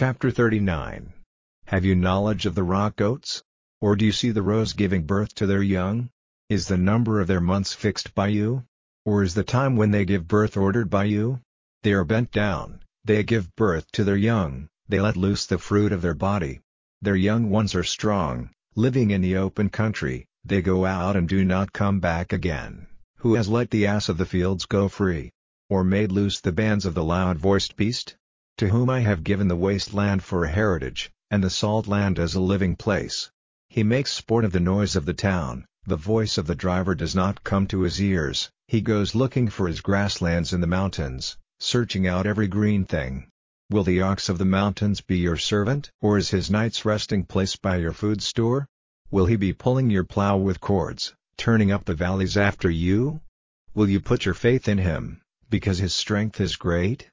Chapter 39 Have you knowledge of the rock goats? Or do you see the roes giving birth to their young? Is the number of their months fixed by you? Or is the time when they give birth ordered by you? They are bent down, they give birth to their young, they let loose the fruit of their body. Their young ones are strong, living in the open country, they go out and do not come back again. Who has let the ass of the fields go free? Or made loose the bands of the loud-voiced beast? To whom I have given the waste land for a heritage, and the salt land as a living place. He makes sport of the noise of the town, the voice of the driver does not come to his ears, he goes looking for his grasslands in the mountains, searching out every green thing. Will the ox of the mountains be your servant? Or is his night's resting place by your food store? Will he be pulling your plow with cords, turning up the valleys after you? Will you put your faith in him, because his strength is great?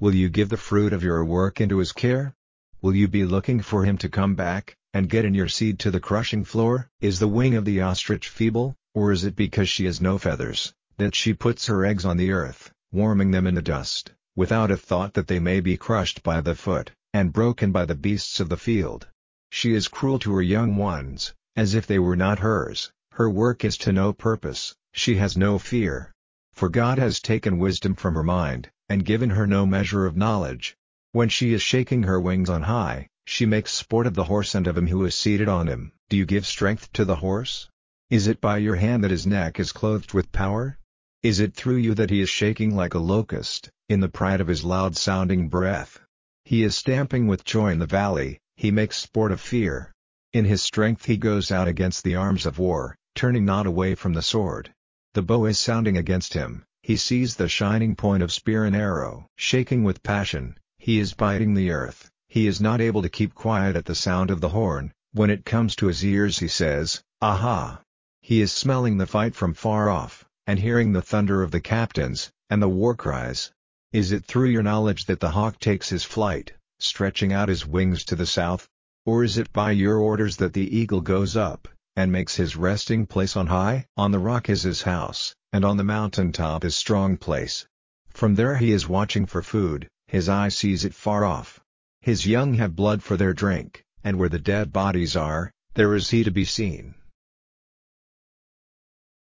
Will you give the fruit of your work into his care? Will you be looking for him to come back, and get in your seed to the crushing floor? Is the wing of the ostrich feeble, or is it because she has no feathers, that she puts her eggs on the earth, warming them in the dust, without a thought that they may be crushed by the foot, and broken by the beasts of the field? She is cruel to her young ones, as if they were not hers, her work is to no purpose, she has no fear. For God has taken wisdom from her mind, and given her no measure of knowledge. When she is shaking her wings on high, she makes sport of the horse and of him who is seated on him. Do you give strength to the horse? Is it by your hand that his neck is clothed with power? Is it through you that he is shaking like a locust, in the pride of his loud-sounding breath? He is stamping with joy in the valley, he makes sport of fear. In his strength he goes out against the arms of war, turning not away from the sword. The bow is sounding against him, he sees the shining point of spear and arrow. Shaking with passion, he is biting the earth, he is not able to keep quiet at the sound of the horn, when it comes to his ears he says, Aha! He is smelling the fight from far off, and hearing the thunder of the captains, and the war cries. Is it through your knowledge that the hawk takes his flight, stretching out his wings to the south? Or is it by your orders that the eagle goes up, and makes his resting place on high? On the rock is his house, and on the mountain top his strong place. From there he is watching for food, his eye sees it far off. His young have blood for their drink, and where the dead bodies are, there is he to be seen.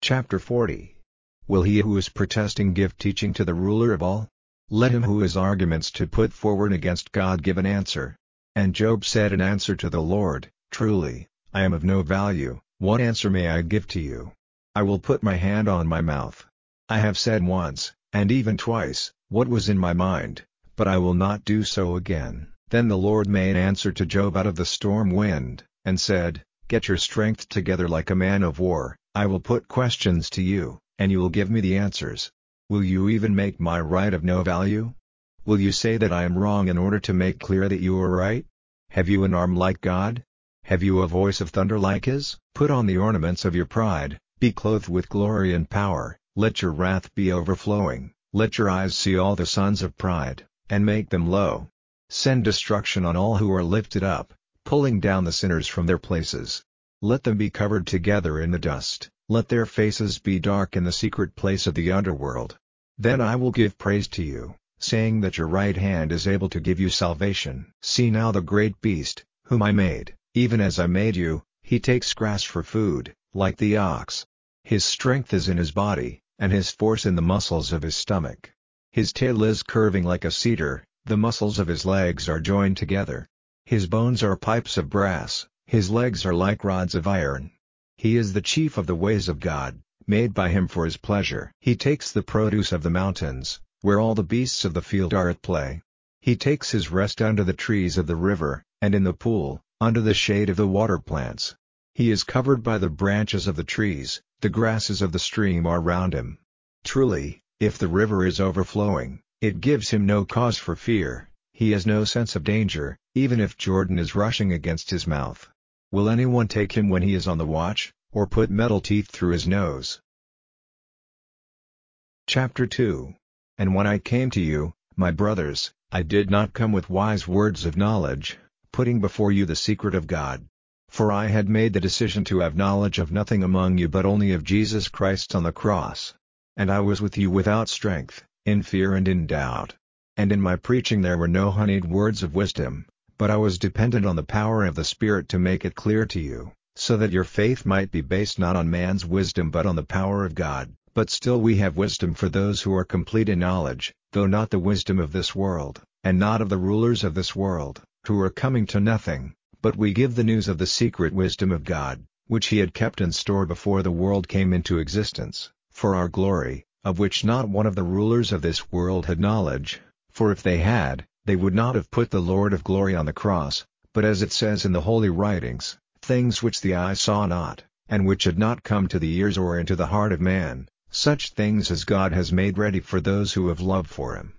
Chapter 40 Will he who is protesting give teaching to the ruler of all? Let him who has arguments to put forward against God give an answer. And Job said in answer to the Lord, Truly, I am of no value, what answer may I give to you? I will put my hand on my mouth. I have said once, and even twice, what was in my mind, but I will not do so again. Then the Lord made answer to Job out of the storm wind, and said, Get your strength together like a man of war, I will put questions to you, and you will give me the answers. Will you even make my right of no value? Will you say that I am wrong in order to make clear that you are right? Have you an arm like God? Have you a voice of thunder like his? Put on the ornaments of your pride, be clothed with glory and power, let your wrath be overflowing, let your eyes see all the sons of pride, and make them low. Send destruction on all who are lifted up, pulling down the sinners from their places. Let them be covered together in the dust, let their faces be dark in the secret place of the underworld. Then I will give praise to you, saying that your right hand is able to give you salvation. See now the great beast, whom I made, even as I made you, he takes grass for food, like the ox. His strength is in his body, and his force in the muscles of his stomach. His tail is curving like a cedar, the muscles of his legs are joined together. His bones are pipes of brass, his legs are like rods of iron. He is the chief of the ways of God, made by him for his pleasure. He takes the produce of the mountains, where all the beasts of the field are at play. He takes his rest under the trees of the river, and in the pool, under the shade of the water plants. He is covered by the branches of the trees, the grasses of the stream are round him. Truly, if the river is overflowing, it gives him no cause for fear, he has no sense of danger, even if Jordan is rushing against his mouth. Will anyone take him when he is on the watch, or put metal teeth through his nose? Chapter 2 And when I came to you, my brothers, I did not come with wise words of knowledge, putting before you the secret of God. For I had made the decision to have knowledge of nothing among you but only of Jesus Christ on the cross. And I was with you without strength, in fear and in doubt. And in my preaching there were no honeyed words of wisdom, but I was dependent on the power of the Spirit to make it clear to you, so that your faith might be based not on man's wisdom but on the power of God. But still we have wisdom for those who are complete in knowledge, though not the wisdom of this world, and not of the rulers of this world, who are coming to nothing, but we give the news of the secret wisdom of God, which he had kept in store before the world came into existence, for our glory, of which not one of the rulers of this world had knowledge, for if they had, they would not have put the Lord of glory on the cross, but as it says in the Holy Writings, things which the eye saw not, and which had not come to the ears or into the heart of man, such things as God has made ready for those who have love for him.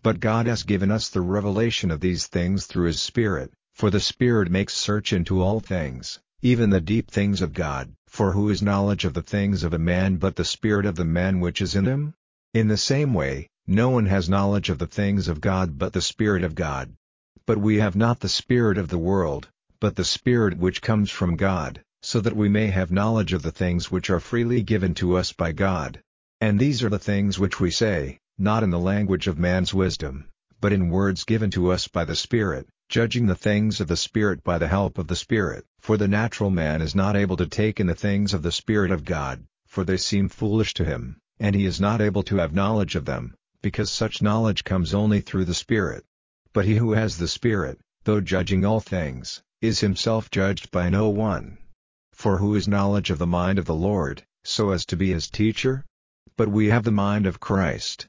But God has given us the revelation of these things through his Spirit, for the Spirit makes search into all things, even the deep things of God. For who is knowledge of the things of a man but the spirit of the man which is in him? In the same way, no one has knowledge of the things of God but the Spirit of God. But we have not the Spirit of the world, but the Spirit which comes from God, so that we may have knowledge of the things which are freely given to us by God. And these are the things which we say, not in the language of man's wisdom, but in words given to us by the Spirit, judging the things of the Spirit by the help of the Spirit. For the natural man is not able to take in the things of the Spirit of God, for they seem foolish to him, and he is not able to have knowledge of them, because such knowledge comes only through the Spirit. But he who has the Spirit, though judging all things, is himself judged by no one. For who is knowledge of the mind of the Lord, so as to be his teacher? But we have the mind of Christ.